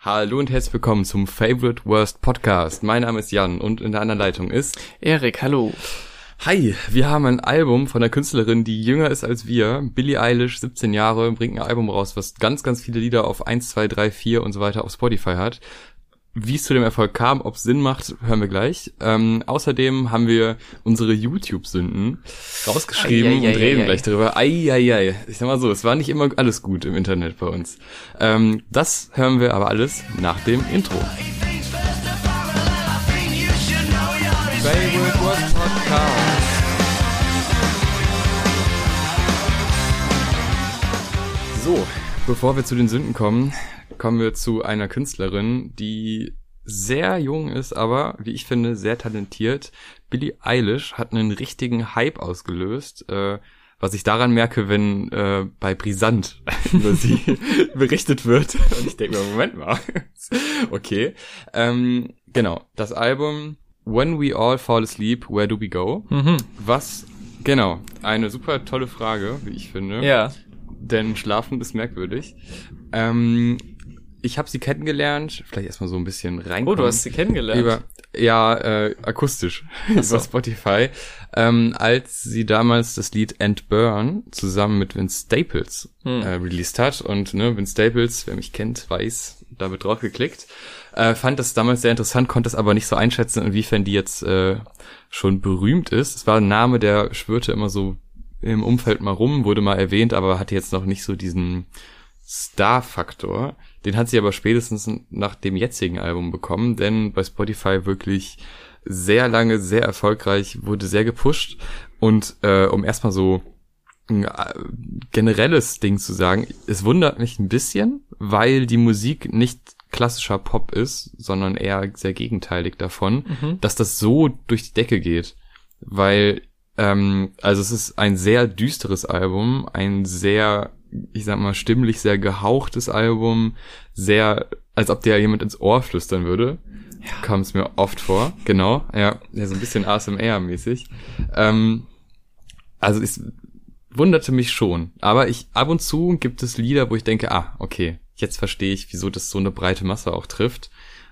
Hallo und herzlich willkommen zum Favorite Worst Podcast. Mein Name ist Jan und in der anderen Leitung ist Erik, hallo. Hi, wir haben ein Album von einer Künstlerin, die jünger ist als wir. Billie Eilish, 17 Jahre, bringt ein Album raus, was ganz, ganz viele Lieder auf 1, 2, 3, 4 und so weiter auf Spotify hat. Wie es zu dem Erfolg kam, ob es Sinn macht, hören wir gleich. Ähm, außerdem haben wir unsere YouTube-Sünden rausgeschrieben Ei, ei, ei, und reden ei, gleich drüber. Eieiei. Ich sag mal so, es war nicht immer alles gut im Internet bei uns. Ähm, das hören wir aber alles nach dem Intro. Favorite Worst Podcast. So, bevor wir zu den Sünden kommen, kommen wir zu einer Künstlerin, die sehr jung ist, aber wie ich finde, sehr talentiert. Billie Eilish hat einen richtigen Hype ausgelöst, äh, was ich daran merke, wenn äh, bei Brisant über sie berichtet wird. Und ich denke mir, Moment mal. okay. Ähm, genau, das Album When We All Fall Asleep, Where Do We Go? Mhm. Was, genau, eine super tolle Frage, wie ich finde Ja. denn Schlafen ist merkwürdig. Ähm, ich habe sie kennengelernt, vielleicht erstmal so ein bisschen Oh, reinkommen. du hast sie kennengelernt. über ja äh, akustisch so. über Spotify, ähm, als sie damals das Lied And Burn zusammen mit Vince Staples Hm. äh, released hat und ne Vince Staples, wer mich kennt, weiß, da wird drauf geklickt. Äh, fand das damals sehr interessant, konnte es aber nicht so einschätzen, inwiefern die jetzt äh, schon berühmt ist. Es war ein Name, der schwirrte immer so im Umfeld mal rum, wurde mal erwähnt, aber hatte jetzt noch nicht so diesen Star-Faktor. Den hat sie aber spätestens nach dem jetzigen Album bekommen, denn bei Spotify wirklich sehr lange, sehr erfolgreich, wurde sehr gepusht. Und äh, um erstmal so ein äh, generelles Ding zu sagen, es wundert mich ein bisschen, weil die Musik nicht klassischer Pop ist, sondern eher sehr gegenteilig davon, Mhm. dass das so durch die Decke geht. Weil, ähm, also es ist ein sehr düsteres Album, ein sehr, ich sag mal, stimmlich sehr gehauchtes Album, sehr, als ob dir jemand ins Ohr flüstern würde. Kam es mir oft vor, genau, ja, ja so ein bisschen ASMR-mäßig. Ähm, also es wunderte mich schon, aber ich ab und zu gibt es Lieder, wo ich denke, ah, okay, jetzt verstehe ich, wieso das so eine breite Masse auch trifft,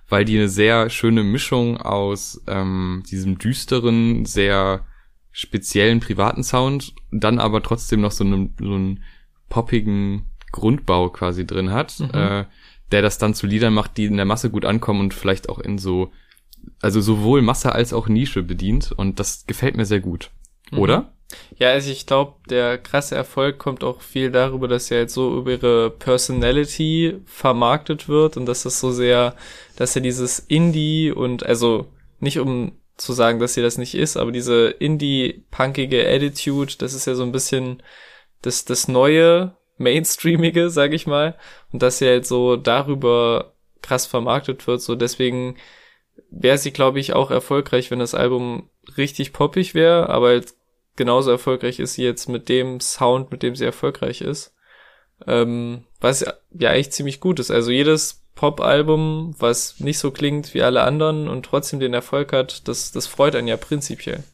weil die eine sehr schöne Mischung aus ähm, diesem düsteren, sehr speziellen privaten Sound, dann aber trotzdem noch so einen, so einen poppigen Grundbau quasi drin hat, Mhm. äh, der das dann zu Liedern macht, die in der Masse gut ankommen und vielleicht auch in so, also sowohl Masse als auch Nische bedient und das gefällt mir sehr gut. Mhm. Oder? Ja, also ich glaube, der krasse Erfolg kommt auch viel darüber, dass sie halt so über ihre Personality vermarktet wird und dass das so sehr, dass ja dieses Indie und also nicht um zu sagen, dass sie das nicht ist, aber diese Indie-punkige Attitude, das ist ja so ein bisschen das, das neue Mainstreamige, sag ich mal. Und dass sie halt so darüber krass vermarktet wird, so deswegen wäre sie, glaube ich, auch erfolgreich, wenn das Album richtig poppig wäre, aber halt genauso erfolgreich ist sie jetzt mit dem Sound, mit dem sie erfolgreich ist. Ähm, was ja eigentlich ziemlich gut ist. Also jedes Pop-Album, was nicht so klingt wie alle anderen und trotzdem den Erfolg hat, das, das freut einen ja prinzipiell.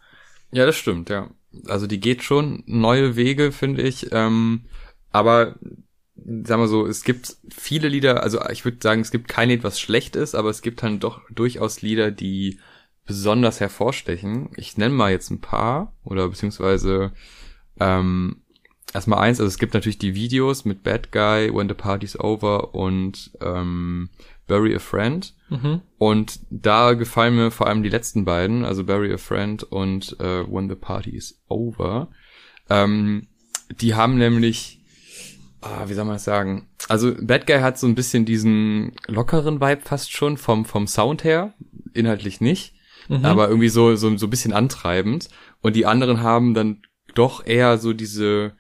Ja, das stimmt, ja. Also die geht schon neue Wege, finde ich. Ähm, aber sagen wir so, es gibt viele Lieder, also ich würde sagen, es gibt kein Lied, was schlecht ist, aber es gibt dann doch durchaus Lieder, die besonders hervorstechen. Ich nenne mal jetzt ein paar oder beziehungsweise ähm, erstmal eins, also es gibt natürlich die Videos mit Bad Guy, When the Party's Over und ähm, Bury a Friend. Mhm. Und da gefallen mir vor allem die letzten beiden, also Bury a Friend und äh, When the Party is Over. Ähm, die haben nämlich, ah, wie soll man das sagen? Also Bad Guy hat so ein bisschen diesen lockeren Vibe fast schon vom vom Sound her, inhaltlich nicht, Mhm. aber irgendwie so so so ein bisschen antreibend. Und die anderen haben dann doch eher so diese,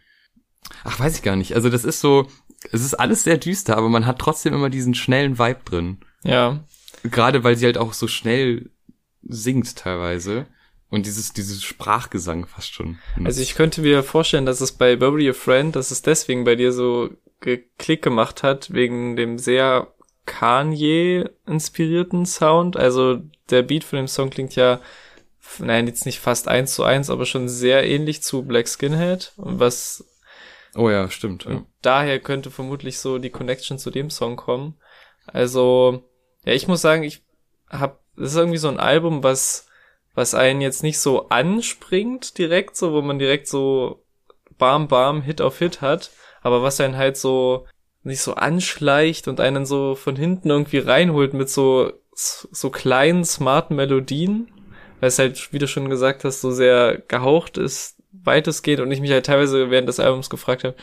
ach weiß ich gar nicht. Also das ist so, es ist alles sehr düster, aber man hat trotzdem immer diesen schnellen Vibe drin. Ja. Gerade weil sie halt auch so schnell singt teilweise. Und dieses, dieses Sprachgesang fast schon. Also ich könnte mir vorstellen, dass es bei Bury a Friend, dass es deswegen bei dir so geklick gemacht hat, wegen dem sehr Kanye-inspirierten Sound. Also der Beat von dem Song klingt ja, nein, jetzt nicht fast eins zu eins, aber schon sehr ähnlich zu Black Skinhead. Und was Oh ja, stimmt. Ja. daher könnte vermutlich so die Connection zu dem Song kommen. Also, ja, ich muss sagen, ich hab, das ist irgendwie so ein Album, was, was einen jetzt nicht so anspringt direkt, so, wo man direkt so bam, bam, Hit auf Hit hat, aber was einen halt so nicht so anschleicht und einen so von hinten irgendwie reinholt mit so, so kleinen, smarten Melodien, weil es halt, wie du schon gesagt hast, so sehr gehaucht ist, weitestgehend und ich mich halt teilweise während des Albums gefragt habe,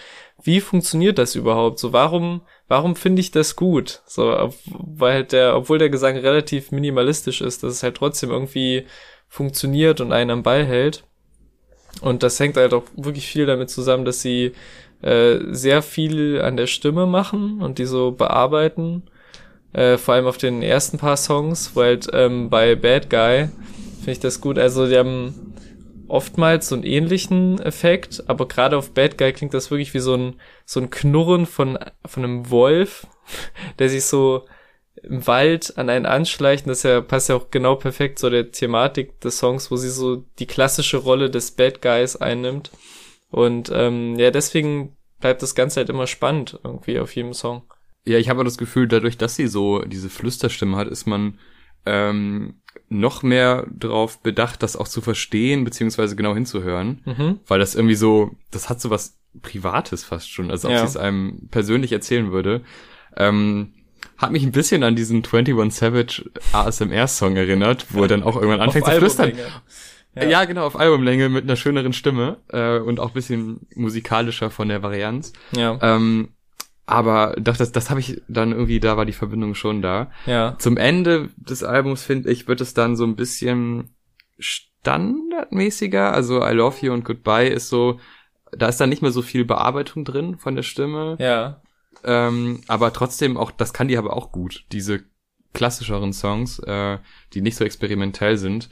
wie funktioniert das überhaupt? So, warum, warum finde ich das gut? So, weil halt der, obwohl der Gesang relativ minimalistisch ist, dass es halt trotzdem irgendwie funktioniert und einen am Ball hält. Und das hängt halt auch wirklich viel damit zusammen, dass sie äh, sehr viel an der Stimme machen und die so bearbeiten. Äh, vor allem auf den ersten paar Songs, weil halt, ähm, bei Bad Guy finde ich das gut. Also die haben oftmals so einen ähnlichen Effekt, aber gerade auf Bad Guy klingt das wirklich wie so ein, so ein Knurren von, von einem Wolf, der sich so im Wald an einen anschleicht. Und das ja, passt ja auch genau perfekt zu der Thematik des Songs, wo sie so die klassische Rolle des Bad Guys einnimmt. Und ähm, ja, deswegen bleibt das Ganze halt immer spannend irgendwie auf jedem Song. Ja, ich habe das Gefühl, dadurch, dass sie so diese Flüsterstimme hat, ist man ähm, noch mehr darauf bedacht, das auch zu verstehen, beziehungsweise genau hinzuhören. Mhm. Weil das irgendwie so, das hat so was Privates fast schon, als ob ja. sie es einem persönlich erzählen würde. Ähm, hat mich ein bisschen an diesen 21 Savage ASMR-Song erinnert, wo er dann auch irgendwann anfängt zu flüstern. Ja. ja. genau, auf Albumlänge mit einer schöneren Stimme äh, und auch bisschen musikalischer von der Varianz. Ja. Ähm, aber doch, das, das habe ich dann irgendwie, da war die Verbindung schon da. Ja. Zum Ende des Albums, finde ich, wird es dann so ein bisschen standardmäßiger. Also I Love You und Goodbye ist so, da ist dann nicht mehr so viel Bearbeitung drin von der Stimme. Ja. Ähm, aber trotzdem auch, das kann die aber auch gut, diese klassischeren Songs, äh, die nicht so experimentell sind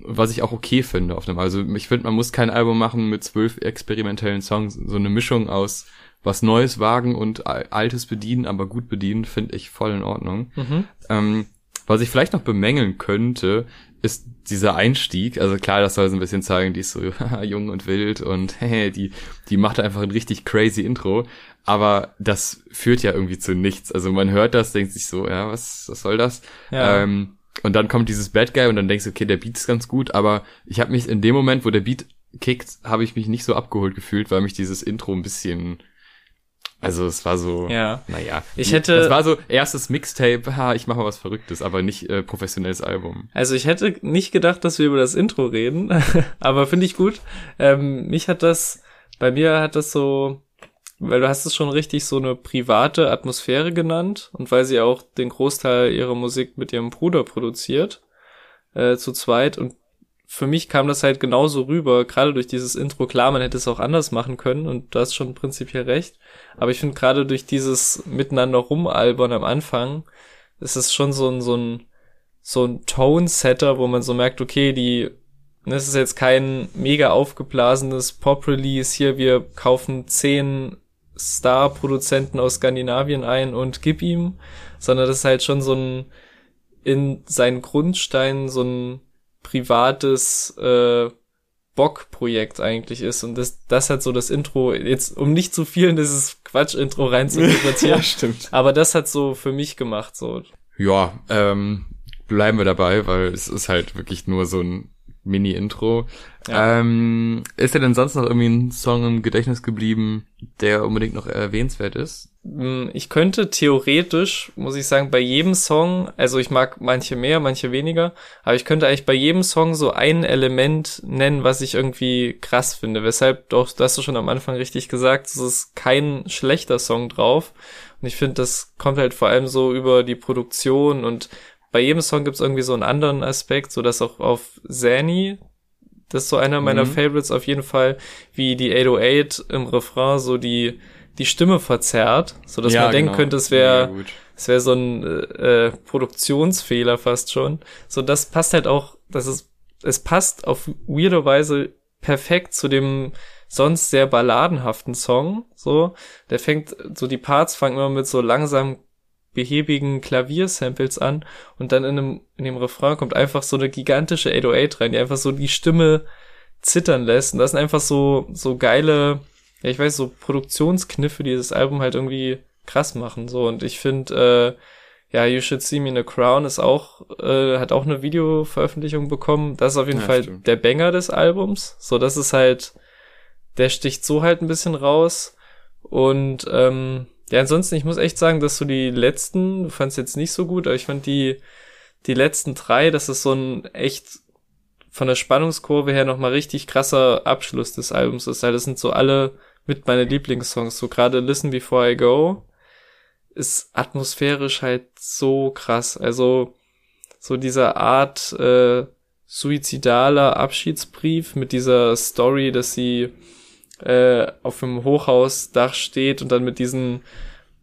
was ich auch okay finde auf einem. Also ich finde, man muss kein Album machen mit zwölf experimentellen Songs. So eine Mischung aus was Neues wagen und Altes bedienen, aber gut bedienen, finde ich voll in Ordnung. Mhm. Ähm, was ich vielleicht noch bemängeln könnte, ist dieser Einstieg. Also klar, das soll so ein bisschen zeigen, die ist so jung und wild und hey, die, die macht einfach ein richtig crazy Intro. Aber das führt ja irgendwie zu nichts. Also man hört das, denkt sich so, ja, was, was soll das? Ja. Ähm, und dann kommt dieses Bad Guy und dann denkst du, okay, der Beat ist ganz gut, aber ich habe mich in dem Moment, wo der Beat kickt, habe ich mich nicht so abgeholt gefühlt, weil mich dieses Intro ein bisschen also es war so, ja. naja. Ich hätte. Es war so erstes Mixtape, ha, ich mache mal was Verrücktes, aber nicht äh, professionelles Album. Also ich hätte nicht gedacht, dass wir über das Intro reden, aber finde ich gut. Ähm, mich hat das, bei mir hat das so, weil du hast es schon richtig so eine private Atmosphäre genannt und weil sie auch den Großteil ihrer Musik mit ihrem Bruder produziert, äh, zu zweit und für mich kam das halt genauso rüber, gerade durch dieses Intro. Klar, man hätte es auch anders machen können und du hast schon prinzipiell recht. Aber ich finde gerade durch dieses Miteinander rumalbern am Anfang, ist es schon so ein, so ein, so ein Tone-Setter, wo man so merkt, okay, die das ist jetzt kein mega aufgeblasenes Pop-Release. Hier, wir kaufen zehn Star-Produzenten aus Skandinavien ein und gib ihm, sondern das ist halt schon so ein in seinen Grundsteinen so ein privates äh, Bock-Projekt eigentlich ist und das das hat so das Intro jetzt um nicht zu viel in dieses Quatsch-Intro rein zu interpretieren. ja, stimmt. Aber das hat so für mich gemacht so. Ja, ähm, bleiben wir dabei, weil es ist halt wirklich nur so ein Mini-Intro. Ja. Ähm, ist dir denn sonst noch irgendwie ein Song im Gedächtnis geblieben, der unbedingt noch erwähnenswert ist? Hm, ich könnte theoretisch, muss ich sagen, bei jedem Song, also ich mag manche mehr, manche weniger, aber ich könnte eigentlich bei jedem Song so ein Element nennen, was ich irgendwie krass finde. Weshalb, doch, das hast du schon am Anfang richtig gesagt, es ist kein schlechter Song drauf. Und ich finde, das kommt halt vor allem so über die Produktion und bei jedem Song gibt es irgendwie so einen anderen Aspekt, so dass auch auf Zany, das ist so einer meiner mhm. Favorites auf jeden Fall, wie die 808 im Refrain so die, die Stimme verzerrt, so dass ja, man denken genau. könnte, es wäre, es wäre so ein äh, Produktionsfehler fast schon. So, das passt halt auch, das ist, es passt auf weirde Weise perfekt zu dem sonst sehr balladenhaften Song, so. Der fängt, so die Parts fangen immer mit so langsam behäbigen Klaviersamples an und dann in, einem, in dem Refrain kommt einfach so eine gigantische 808 rein, die einfach so die Stimme zittern lässt. Und das sind einfach so, so geile, ja, ich weiß, so Produktionskniffe, die das Album halt irgendwie krass machen. So und ich finde, äh, ja, You Should See Me in a Crown ist auch, äh, hat auch eine Videoveröffentlichung bekommen. Das ist auf jeden ja, Fall stimmt. der Banger des Albums. So, das ist halt, der sticht so halt ein bisschen raus. Und ähm, ja, ansonsten, ich muss echt sagen, dass so die letzten, du fandst jetzt nicht so gut, aber ich fand die, die letzten drei, das ist so ein echt von der Spannungskurve her nochmal richtig krasser Abschluss des Albums ist. Halt, das sind so alle mit meine Lieblingssongs. So gerade Listen Before I Go ist atmosphärisch halt so krass. Also so dieser Art äh, suizidaler Abschiedsbrief mit dieser Story, dass sie äh, auf dem Hochhausdach steht und dann mit diesen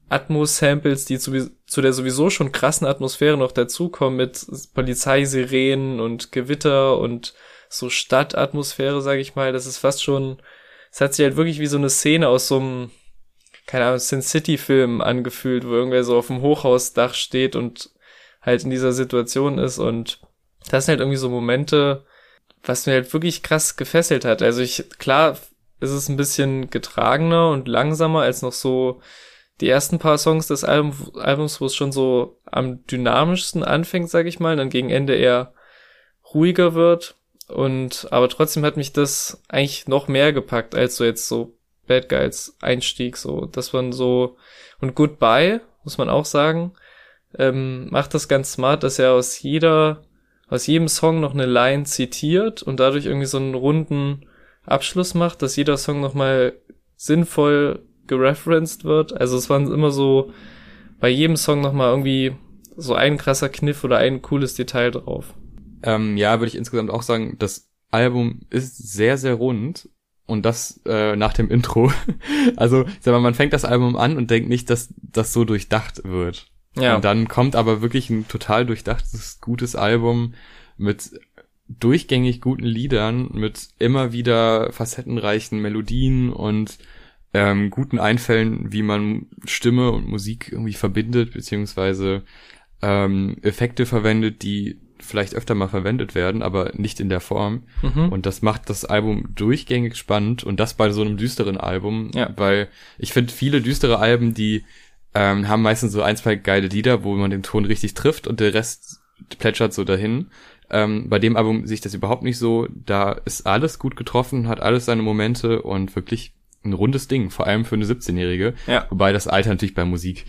Atmos-Samples, die zu, zu der sowieso schon krassen Atmosphäre noch dazukommen mit Polizeisirenen und Gewitter und so Stadtatmosphäre, sag ich mal. Das ist fast schon, es hat sich halt wirklich wie so eine Szene aus so einem, keine Ahnung, Sin City-Film angefühlt, wo irgendwer so auf dem Hochhausdach steht und halt in dieser Situation ist und das sind halt irgendwie so Momente, was mir halt wirklich krass gefesselt hat. Also ich, klar, ist es ein bisschen getragener und langsamer als noch so die ersten paar Songs des Album, Albums, wo es schon so am dynamischsten anfängt, sag ich mal, dann gegen Ende eher ruhiger wird. Und aber trotzdem hat mich das eigentlich noch mehr gepackt als so jetzt so Bad Guys Einstieg. So, das waren so und Goodbye muss man auch sagen, ähm, macht das ganz smart, dass er aus jeder aus jedem Song noch eine Line zitiert und dadurch irgendwie so einen runden Abschluss macht, dass jeder Song nochmal sinnvoll gereferenced wird. Also es waren immer so bei jedem Song nochmal irgendwie so ein krasser Kniff oder ein cooles Detail drauf. Ähm, ja, würde ich insgesamt auch sagen, das Album ist sehr, sehr rund und das äh, nach dem Intro. also, sag mal, man fängt das Album an und denkt nicht, dass das so durchdacht wird. Ja. Und dann kommt aber wirklich ein total durchdachtes, gutes Album mit durchgängig guten Liedern, mit immer wieder facettenreichen Melodien und ähm, guten Einfällen, wie man Stimme und Musik irgendwie verbindet, beziehungsweise ähm, Effekte verwendet, die vielleicht öfter mal verwendet werden, aber nicht in der Form. Mhm. Und das macht das Album durchgängig spannend und das bei so einem düsteren Album, ja. weil ich finde viele düstere Alben, die ähm, haben meistens so ein, zwei geile Lieder, wo man den Ton richtig trifft und der Rest plätschert so dahin. Ähm, bei dem Album sehe ich das überhaupt nicht so. Da ist alles gut getroffen, hat alles seine Momente und wirklich ein rundes Ding, vor allem für eine 17-Jährige. Ja. Wobei das Alter natürlich bei Musik,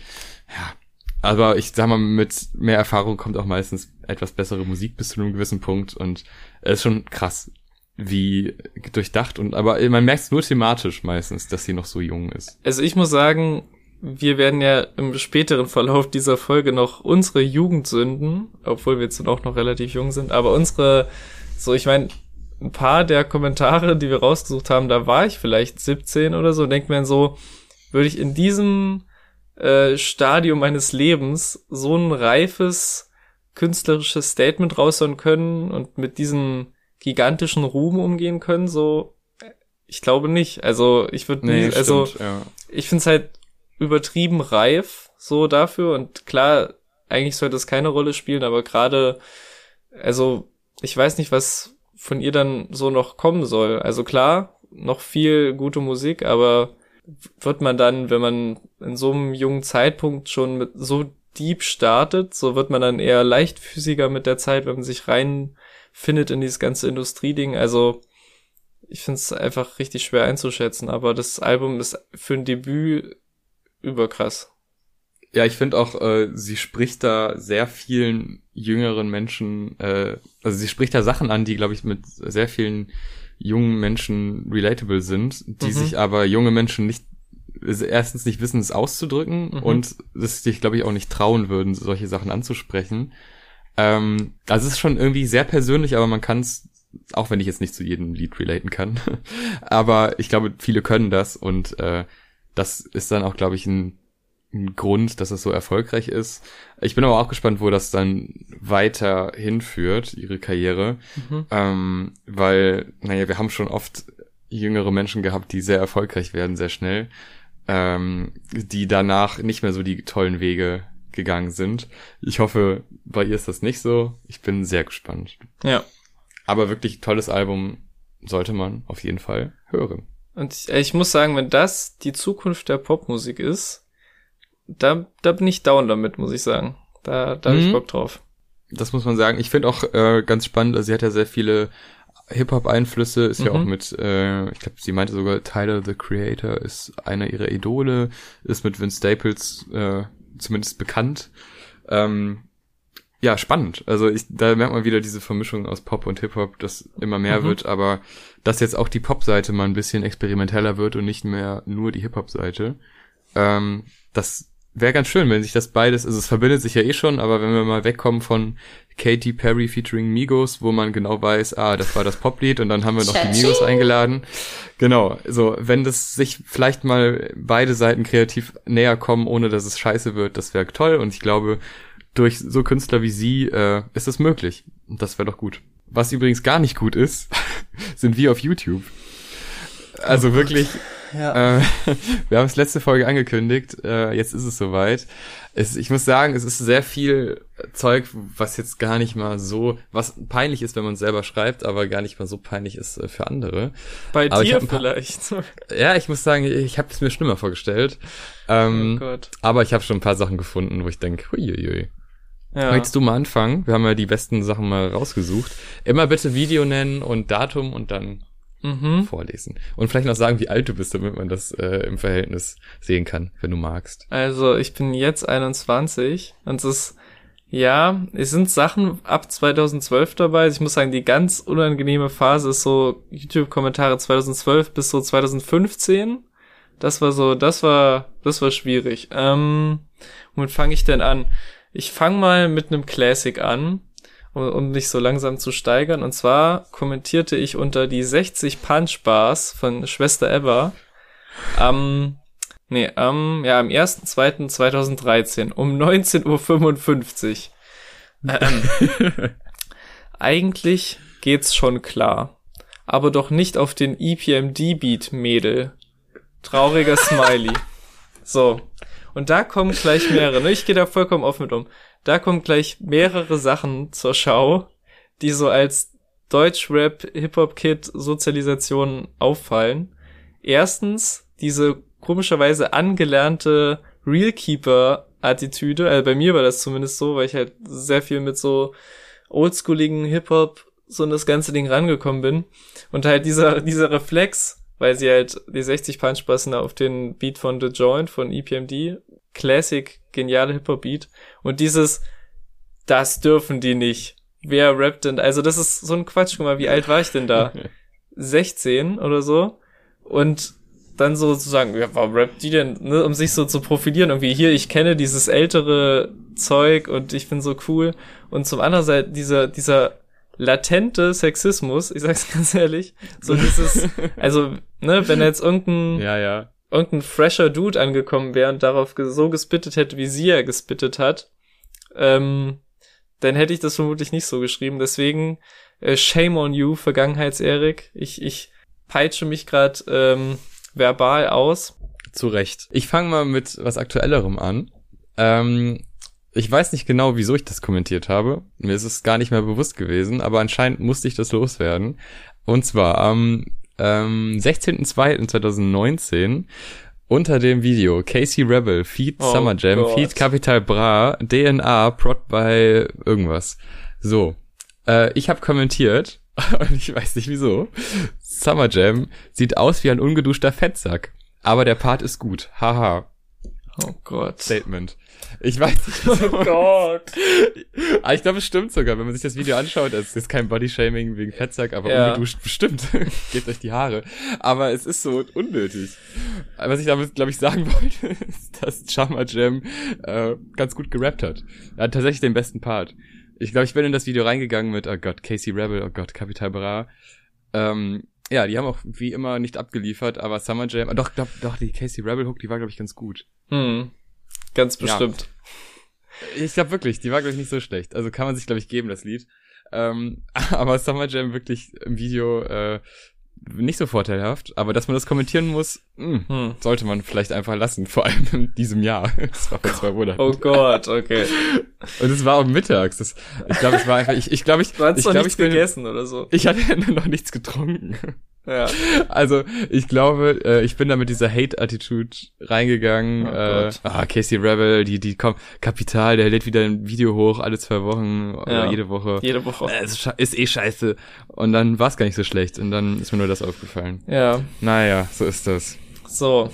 ja. Aber ich sag mal, mit mehr Erfahrung kommt auch meistens etwas bessere Musik bis zu einem gewissen Punkt und es ist schon krass, wie durchdacht und aber man merkt es nur thematisch meistens, dass sie noch so jung ist. Also ich muss sagen, wir werden ja im späteren Verlauf dieser Folge noch unsere Jugendsünden, obwohl wir jetzt auch noch relativ jung sind, aber unsere, so ich meine, ein paar der Kommentare, die wir rausgesucht haben, da war ich vielleicht 17 oder so, denkt man so, würde ich in diesem äh, Stadium meines Lebens so ein reifes künstlerisches Statement raushauen können und mit diesem gigantischen Ruhm umgehen können, so ich glaube nicht. Also ich würde nee, also stimmt, ja. ich finde es halt übertrieben reif so dafür und klar, eigentlich sollte es keine Rolle spielen, aber gerade also ich weiß nicht, was von ihr dann so noch kommen soll. Also klar, noch viel gute Musik, aber wird man dann, wenn man in so einem jungen Zeitpunkt schon mit so deep startet, so wird man dann eher leichtfüßiger mit der Zeit, wenn man sich reinfindet in dieses ganze Industrieding. Also ich finde es einfach richtig schwer einzuschätzen, aber das Album ist für ein Debüt überkrass. Ja, ich finde auch, äh, sie spricht da sehr vielen jüngeren Menschen, äh, also sie spricht da Sachen an, die, glaube ich, mit sehr vielen jungen Menschen relatable sind, die mhm. sich aber junge Menschen nicht erstens nicht wissen, es auszudrücken mhm. und es sich, glaube ich, auch nicht trauen würden, solche Sachen anzusprechen. Ähm, also es ist schon irgendwie sehr persönlich, aber man kann es, auch wenn ich jetzt nicht zu jedem Lied relaten kann, aber ich glaube, viele können das und äh, das ist dann auch, glaube ich, ein ein Grund, dass es so erfolgreich ist. Ich bin aber auch gespannt, wo das dann weiter hinführt, ihre Karriere. Mhm. Ähm, weil, naja, wir haben schon oft jüngere Menschen gehabt, die sehr erfolgreich werden, sehr schnell, ähm, die danach nicht mehr so die tollen Wege gegangen sind. Ich hoffe, bei ihr ist das nicht so. Ich bin sehr gespannt. Ja. Aber wirklich tolles Album sollte man auf jeden Fall hören. Und ich, muss sagen, wenn das die Zukunft der Popmusik ist, da, da bin ich down damit, muss ich sagen. Da, da mhm. hab ich. Bock drauf. Das muss man sagen. Ich finde auch äh, ganz spannend, also sie hat ja sehr viele Hip-Hop-Einflüsse, ist mhm. ja auch mhm. mit, äh, ich glaube, sie meinte sogar, Tyler, the Creator, ist einer ihrer Idole, ist mit Vince Staples äh, zumindest bekannt. Ähm, ja, spannend. Also ich, da merkt man wieder diese Vermischung aus Pop und Hip-Hop, das immer mehr mhm. wird, aber dass jetzt auch die Pop-Seite mal ein bisschen experimenteller wird und nicht mehr nur die Hip-Hop-Seite. Ähm, das wäre ganz schön, wenn sich das beides, also es verbindet sich ja eh schon, aber wenn wir mal wegkommen von Katy Perry featuring Migos, wo man genau weiß, ah, das war das Poplied und dann haben wir noch die Migos eingeladen. Genau, so, wenn das sich vielleicht mal beide Seiten kreativ näher kommen, ohne dass es scheiße wird, das wäre toll und ich glaube, durch so Künstler wie sie äh, ist es möglich. Und das wäre doch gut. Was übrigens gar nicht gut ist, sind wir auf YouTube. Also oh wirklich, ja. äh, wir haben es letzte Folge angekündigt, äh, jetzt ist es soweit. Es, ich muss sagen, es ist sehr viel Zeug, was jetzt gar nicht mal so, was peinlich ist, wenn man es selber schreibt, aber gar nicht mal so peinlich ist äh, für andere. Bei aber dir vielleicht. ja, ich muss sagen, ich habe es mir schlimmer vorgestellt. Ähm, oh Gott. Aber ich habe schon ein paar Sachen gefunden, wo ich denke, huiuiui. Ja. Möchtest du mal anfangen? Wir haben ja die besten Sachen mal rausgesucht. Immer bitte Video nennen und Datum und dann mhm. vorlesen. Und vielleicht noch sagen, wie alt du bist, damit man das äh, im Verhältnis sehen kann, wenn du magst. Also, ich bin jetzt 21 und es ist, ja, es sind Sachen ab 2012 dabei. Also ich muss sagen, die ganz unangenehme Phase ist so YouTube-Kommentare 2012 bis so 2015. Das war so, das war, das war schwierig. Ähm, womit fange ich denn an? Ich fange mal mit einem Classic an, um, um mich so langsam zu steigern. Und zwar kommentierte ich unter die 60 Punch Bars von Schwester Eva am, nee, am, ja, am 1.2.2013 um 19.55 Uhr. Ähm, eigentlich geht's schon klar. Aber doch nicht auf den EPMD-Beat, Mädel. Trauriger Smiley. So, und da kommen gleich mehrere, ne? Ich gehe da vollkommen offen mit um. Da kommen gleich mehrere Sachen zur Schau, die so als Deutschrap, Hip-Hop-Kid, Sozialisation auffallen. Erstens, diese komischerweise angelernte Realkeeper-Attitüde. Also bei mir war das zumindest so, weil ich halt sehr viel mit so oldschooligen Hip-Hop so in das ganze Ding rangekommen bin. Und halt dieser, dieser Reflex, weil sie halt die 60 Punch passen auf den Beat von The Joint von EPMD. Classic, geniale Hip-Hop-Beat. Und dieses, das dürfen die nicht. Wer rappt denn? Also das ist so ein Quatsch. Guck mal, wie alt war ich denn da? 16 oder so. Und dann so zu sagen, ja, warum rappt die denn, ne, um sich so zu profilieren, irgendwie hier, ich kenne dieses ältere Zeug und ich bin so cool. Und zum anderen Seite dieser, dieser latente Sexismus, ich sag's ganz ehrlich, so dieses, also, ne, wenn jetzt irgendein, ja, ja. irgendein fresher Dude angekommen wäre und darauf so gespittet hätte, wie sie ja gespittet hat, ähm, dann hätte ich das vermutlich nicht so geschrieben. Deswegen, äh, shame on you, Vergangenheits-Erik. Ich, ich peitsche mich gerade ähm, verbal aus. Zu Recht. Ich fange mal mit was Aktuellerem an. Ähm, ich weiß nicht genau, wieso ich das kommentiert habe. Mir ist es gar nicht mehr bewusst gewesen, aber anscheinend musste ich das loswerden. Und zwar am ähm, 16.02.2019 unter dem Video Casey Rebel, Feed oh Summer Jam, Gott. Feed Capital Bra, DNA, Prod by irgendwas. So, äh, ich habe kommentiert, und ich weiß nicht wieso, Summer Jam sieht aus wie ein ungeduschter Fettsack. Aber der Part ist gut. Haha. Oh Gott. Statement. Ich weiß nicht. Oh Gott. aber ich glaube, es stimmt sogar, wenn man sich das Video anschaut. Es ist kein Bodyshaming wegen Fettsack, aber ja. ungeduscht bestimmt. Gebt euch die Haare. Aber es ist so unnötig. Was ich damit, glaube ich, sagen wollte, ist, dass Chama Jam äh, ganz gut gerappt hat. Er hat tatsächlich den besten Part. Ich glaube, ich bin in das Video reingegangen mit, oh Gott, Casey Rebel, oh Gott, Capital Bra. Ähm, ja, die haben auch wie immer nicht abgeliefert, aber Summer Jam, doch, doch, doch, die Casey Rebel Hook, die war, glaube ich, ganz gut. Hm. Ganz bestimmt. Ja. Ich glaube wirklich, die war, glaube ich, nicht so schlecht. Also kann man sich, glaube ich, geben, das Lied. Ähm, aber Summer Jam wirklich im Video äh, nicht so vorteilhaft, aber dass man das kommentieren muss, mh, hm, hm. sollte man vielleicht einfach lassen, vor allem in diesem Jahr. Das war vor zwei Monaten. Oh Gott, okay. Und es war auch mittags. Das, ich glaube, es war einfach, ich, ich glaube, ich, du hast ich glaube, ich bin, gegessen oder so. Ich hatte noch nichts getrunken. Ja. Also, ich glaube, äh, ich bin da mit dieser Hate-Attitude reingegangen. Oh äh, ah, Casey Rebel, die, die kommt, Kapital, der lädt wieder ein Video hoch, alle zwei Wochen oder Ja. jede Woche. Jede Woche. Äh, ist, ist eh scheiße. Und dann war es gar nicht so schlecht. Und dann ist mir nur das aufgefallen. Ja. Naja, so ist das. So.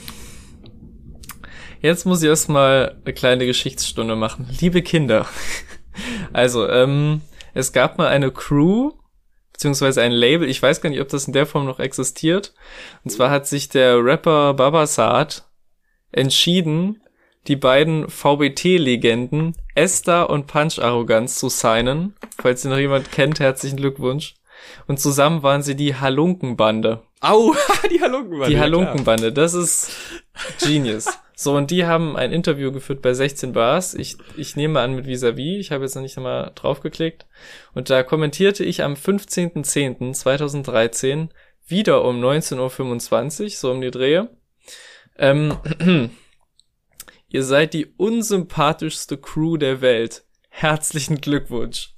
Jetzt muss ich erstmal eine kleine Geschichtsstunde machen. Liebe Kinder. Also, ähm, es gab mal eine Crew, beziehungsweise ein Label, ich weiß gar nicht, ob das in der Form noch existiert. Und zwar hat sich der Rapper Babasat entschieden, die beiden VBT-Legenden Esther und Punch Arroganz zu signen. Falls ihr noch jemand kennt, herzlichen Glückwunsch. Und zusammen waren sie die Halunkenbande. Au, die Halunkenbande. Die ja. Halunkenbande, das ist genius. So, und die haben ein Interview geführt bei 16 Bars. Ich, ich nehme an mit Visavi. Ich habe jetzt noch nicht einmal draufgeklickt. Und da kommentierte ich am 15.10.2013 wieder um 19.25 Uhr, so um die Drehe. Ähm, ihr seid die unsympathischste Crew der Welt. Herzlichen Glückwunsch.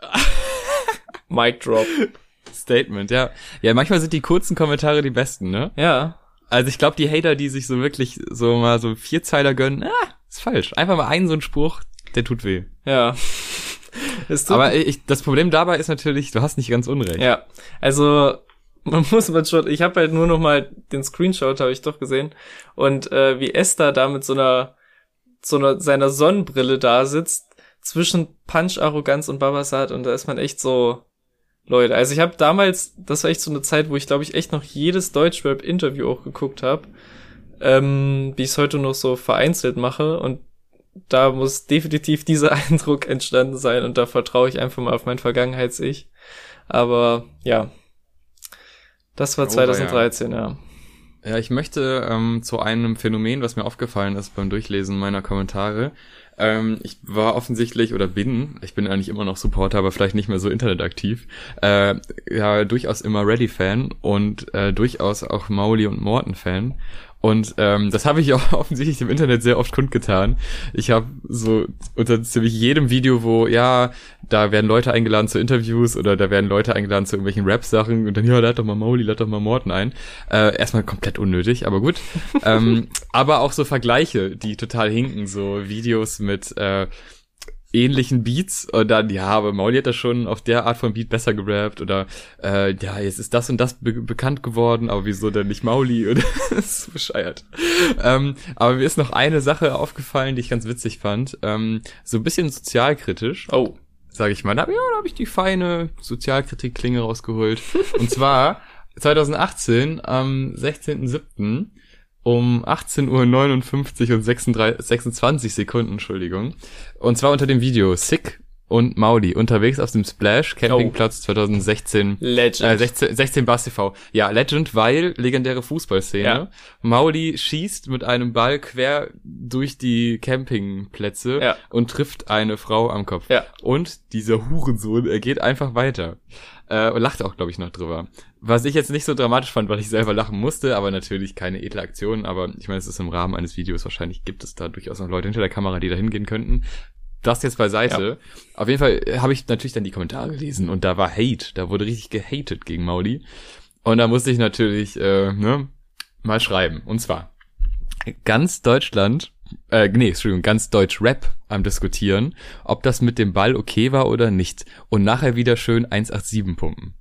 Mic drop. Statement, ja. Ja, manchmal sind die kurzen Kommentare die besten, ne? Ja, Also ich glaube, die Hater, die sich so wirklich so mal so Vierzeiler gönnen, ah, ist falsch. Einfach mal einen so einen Spruch, der tut weh. ja. Aber ich, das Problem dabei ist natürlich, du hast nicht ganz unrecht. Ja, also man muss man schon, ich habe halt nur noch mal den Screenshot habe ich doch gesehen und äh, wie Esther da mit so einer so einer seiner Sonnenbrille da sitzt zwischen Punch Arroganz und Babasat und da ist man echt so Leute, also ich habe damals, das war echt so eine Zeit, wo ich glaube ich echt noch jedes Deutschrap Interview auch geguckt habe, ähm, wie ich es heute noch so vereinzelt mache und da muss definitiv dieser Eindruck entstanden sein und da vertraue ich einfach mal auf mein Vergangenheits-Ich. Aber ja, das war Oh, 2013, ja. Ja, ich möchte ähm, zu einem Phänomen, was mir aufgefallen ist beim Durchlesen meiner Kommentare. Ähm, ich war offensichtlich oder bin, ich bin eigentlich immer noch Supporter, aber vielleicht nicht mehr so internetaktiv, äh, ja, durchaus immer Ready-Fan und äh, durchaus auch Mauli und Morton-Fan. Und ähm, das habe ich auch offensichtlich im Internet sehr oft kundgetan. Ich habe so unter ziemlich jedem Video, wo, ja, da werden Leute eingeladen zu Interviews oder da werden Leute eingeladen zu irgendwelchen Rap-Sachen und dann, ja, lad doch mal Mauli, lad doch mal Morten ein. Äh, erstmal komplett unnötig, aber gut. ähm, aber auch so Vergleiche, die total hinken, so Videos mit äh, ähnlichen Beats und dann, ja, aber Mauli hat das schon auf der Art von Beat besser gerappt oder äh, ja, jetzt ist das und das be bekannt geworden, aber wieso denn nicht Mauli? Und das ist so bescheuert. Ähm, aber mir ist noch eine Sache aufgefallen, die ich ganz witzig fand. Ähm, so ein bisschen sozialkritisch Oh, sage ich mal. Da, ja, da habe ich die feine Sozialkritik-Klinge rausgeholt. Und zwar 2018 am 16.07. um 18.59 Uhr und 36, 26 Sekunden, Entschuldigung. Und zwar unter dem Video Sick und Mauli unterwegs auf dem Splash Campingplatz 2016 Legend. äh, 16, 16 Bass TV. Ja, Legend, weil legendäre Fußballszene. Ja. Mauli schießt mit einem Ball quer durch die Campingplätze Ja. und trifft eine Frau am Kopf. Ja. Und dieser Hurensohn, er geht einfach weiter. Äh, und lacht auch, glaube ich, noch drüber. Was ich jetzt nicht so dramatisch fand, weil ich selber lachen musste, aber natürlich keine edle Aktion. Aber ich meine, es ist im Rahmen eines Videos. Wahrscheinlich gibt es da durchaus noch Leute hinter der Kamera, die da hingehen könnten. Das jetzt beiseite. Auf jeden Fall habe ich natürlich dann die Kommentare gelesen und da war Hate. Da wurde richtig gehatet gegen Mauli. Und da musste ich natürlich äh, ne, mal schreiben. Und zwar ganz Deutschland, äh, nee, Entschuldigung, ganz Deutsch Rap am diskutieren, ob das mit dem Ball okay war oder nicht. Und nachher wieder schön 187 pumpen.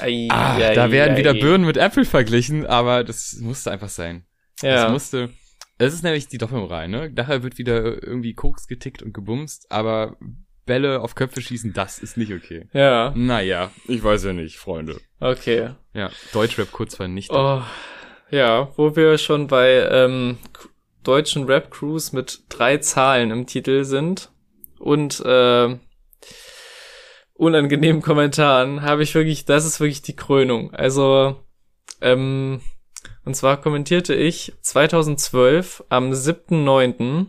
Ei, Ah, ei, da werden ei. wieder Birnen mit Äpfel verglichen, aber das musste einfach sein. Ja. Das musste. Es ist nämlich die Doppelmoral, ne? Nachher wird wieder irgendwie Koks getickt und gebumst, aber Bälle auf Köpfe schießen, das ist nicht okay. ja, Naja, ich weiß ja nicht, Freunde. okay. Ja, Deutschrap kurz vernichtet. Oh, ja, wo wir schon bei ähm, deutschen Rap-Crews mit drei Zahlen im Titel sind und äh, unangenehmen Kommentaren, habe ich wirklich, das ist wirklich die Krönung. Also, ähm, und zwar kommentierte ich 2012 am 7.9.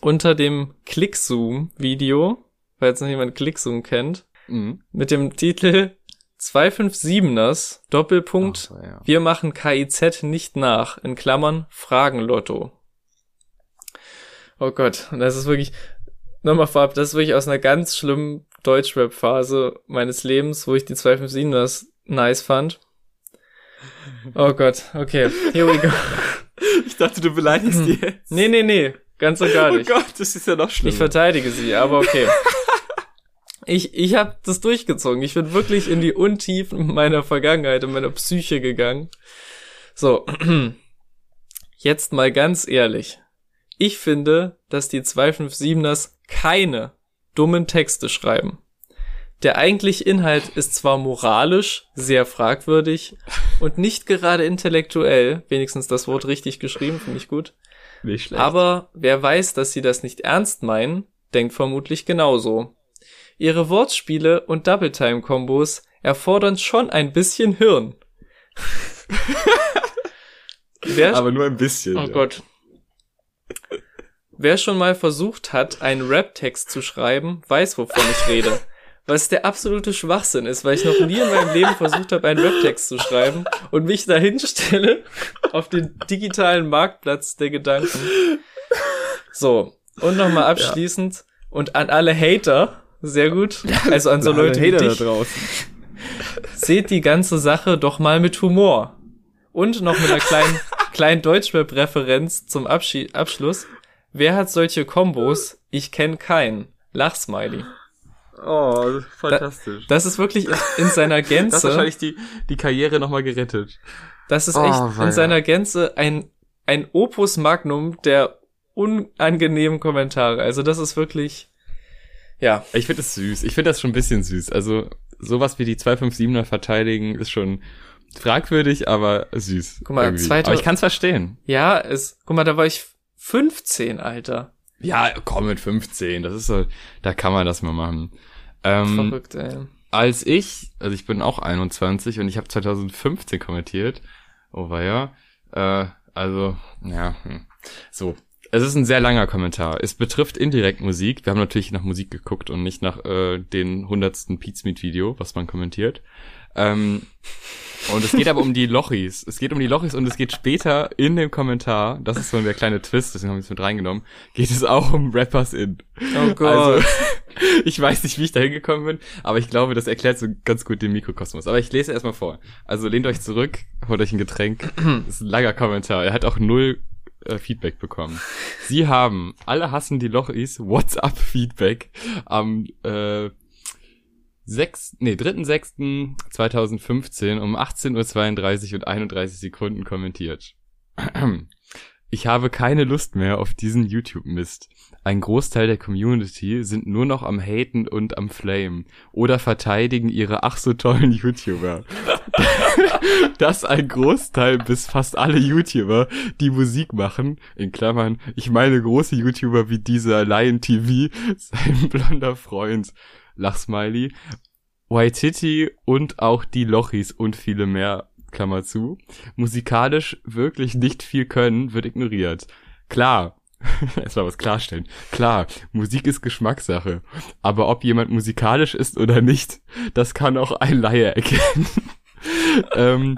unter dem Clickzoom-Video, falls noch jemand Clickzoom kennt, Mhm. mit dem Titel 257ers Doppelpunkt Ach ja. wir machen KIZ nicht nach, in Klammern Fragenlotto. Oh Gott, und das ist wirklich, nochmal vorab, das ist wirklich aus einer ganz schlimmen Deutschrap-Phase meines Lebens, wo ich die 257ers nice fand. Oh Gott, okay, here we go. Ich dachte, du beleidigst die jetzt. Nee, nee, nee, ganz und gar nicht. Oh Gott, das ist ja noch Ich schlimmer. verteidige sie, aber okay. Ich, ich habe das durchgezogen. Ich bin wirklich in die Untiefen meiner Vergangenheit und meiner Psyche gegangen. So, jetzt mal ganz ehrlich. Ich finde, dass die 257ers keine dummen Texte schreiben. Der eigentliche Inhalt ist zwar moralisch sehr fragwürdig und nicht gerade intellektuell, wenigstens das Wort richtig geschrieben, finde ich gut. Nicht schlecht. Aber wer weiß, dass sie das nicht ernst meinen, denkt vermutlich genauso. Ihre Wortspiele und Double-Time-Kombos erfordern schon ein bisschen Hirn. Aber nur ein bisschen. oh ja. Gott. Wer schon mal versucht hat, einen Rap-Text zu schreiben, weiß, wovon ich rede. Was der absolute Schwachsinn ist, weil ich noch nie in meinem Leben versucht habe, einen Rap-Text zu schreiben und mich dahin stelle auf den digitalen Marktplatz der Gedanken. So, und nochmal abschließend und an alle Hater, sehr gut, also an so Alle Leute wie Hater dich, da draußen. seht die ganze Sache doch mal mit Humor. Und noch mit einer kleinen, kleinen Deutschrap-Referenz zum Abschi Abschluss. Wer hat solche Kombos? Ich kenn keinen. Lachsmiley. Oh, fantastisch. Das ist wirklich in, in seiner Das hat Gänze, wahrscheinlich die, die Karriere nochmal gerettet. das ist Oh, echt weia. in seiner Gänze ein, ein Opus Magnum der unangenehmen Kommentare. Also das ist wirklich, ja, Ich finde es süß. Ich finde das schon ein bisschen süß. Also, sowas wie die 257er verteidigen ist schon fragwürdig, aber süß. Guck mal, irgendwie. 2000 aber ich kann es verstehen. ja, es, guck mal, da war ich 15, Alter. Ja, komm mit 15. Das ist so, da kann man das mal machen. Ähm, Verrückt, ey. als ich, also ich bin auch 21 und ich habe 2015 kommentiert. Oh ja. Äh, also, ja, hm. so. Es ist ein sehr langer Kommentar. Es betrifft indirekt Musik. Wir haben natürlich nach Musik geguckt und nicht nach äh, den hundertsten Pizmeet Video, was man kommentiert. Ähm, und es geht aber um die Lochis. Es geht um die Lochis und es geht später in dem Kommentar, das ist so der kleine Twist, deswegen haben wir es mit reingenommen, geht es auch um Rappers in. Oh Gott. Also, ich weiß nicht, wie ich da hingekommen bin, aber ich glaube, das erklärt so ganz gut den Mikrokosmos. Aber ich lese erstmal vor. Also lehnt euch zurück, holt euch ein Getränk. Das ist ein langer Kommentar. Er hat auch null äh, Feedback bekommen. Sie haben, alle hassen die Lochis, WhatsApp-Feedback am äh, 6, nee, 3.6.2015 um 18.32 Uhr und 31 Sekunden kommentiert. Ich habe keine Lust mehr auf diesen YouTube-Mist. Ein Großteil der Community sind nur noch am Haten und am Flame oder verteidigen ihre ach so tollen YouTuber. Dass ein Großteil bis fast alle YouTuber, die Musik machen, in Klammern, ich meine große YouTuber wie dieser Lion TV, sein blonder Freund, Lachsmiley, Waititi und auch die Lochis und viele mehr, Klammer zu, musikalisch wirklich nicht viel können, wird ignoriert. Klar, erstmal was klarstellen. Klar, Musik ist Geschmackssache. Aber ob jemand musikalisch ist oder nicht, das kann auch ein Laie erkennen. ähm,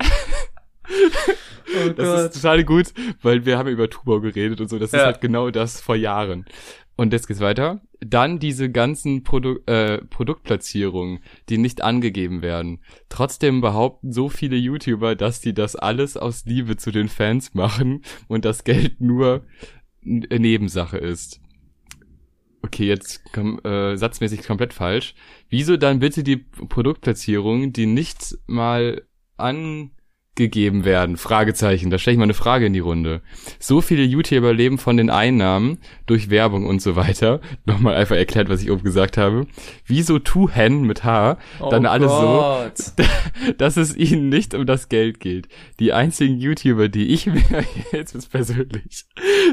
oh das ist total gut, weil wir haben über Tubau geredet und so. Das ist Ja. halt genau das vor Jahren. Und jetzt geht's weiter. Dann diese ganzen Produ äh, Produktplatzierungen, die nicht angegeben werden. Trotzdem behaupten so viele YouTuber, dass die das alles aus Liebe zu den Fans machen und das Geld nur n- Nebensache ist. Okay, jetzt komm, äh, satzmäßig komplett falsch. Wieso dann bitte die Produktplatzierungen, die nicht mal angegeben werden? Fragezeichen. Da stelle ich mal eine Frage in die Runde. So viele YouTuber leben von den Einnahmen durch Werbung und so weiter. Nochmal einfach erklärt, was ich oben gesagt habe. Wieso Tuhen mit H dann oh alle so, Gott. dass es ihnen nicht um das Geld geht. Die einzigen YouTuber, die ich mir, jetzt wird's persönlich,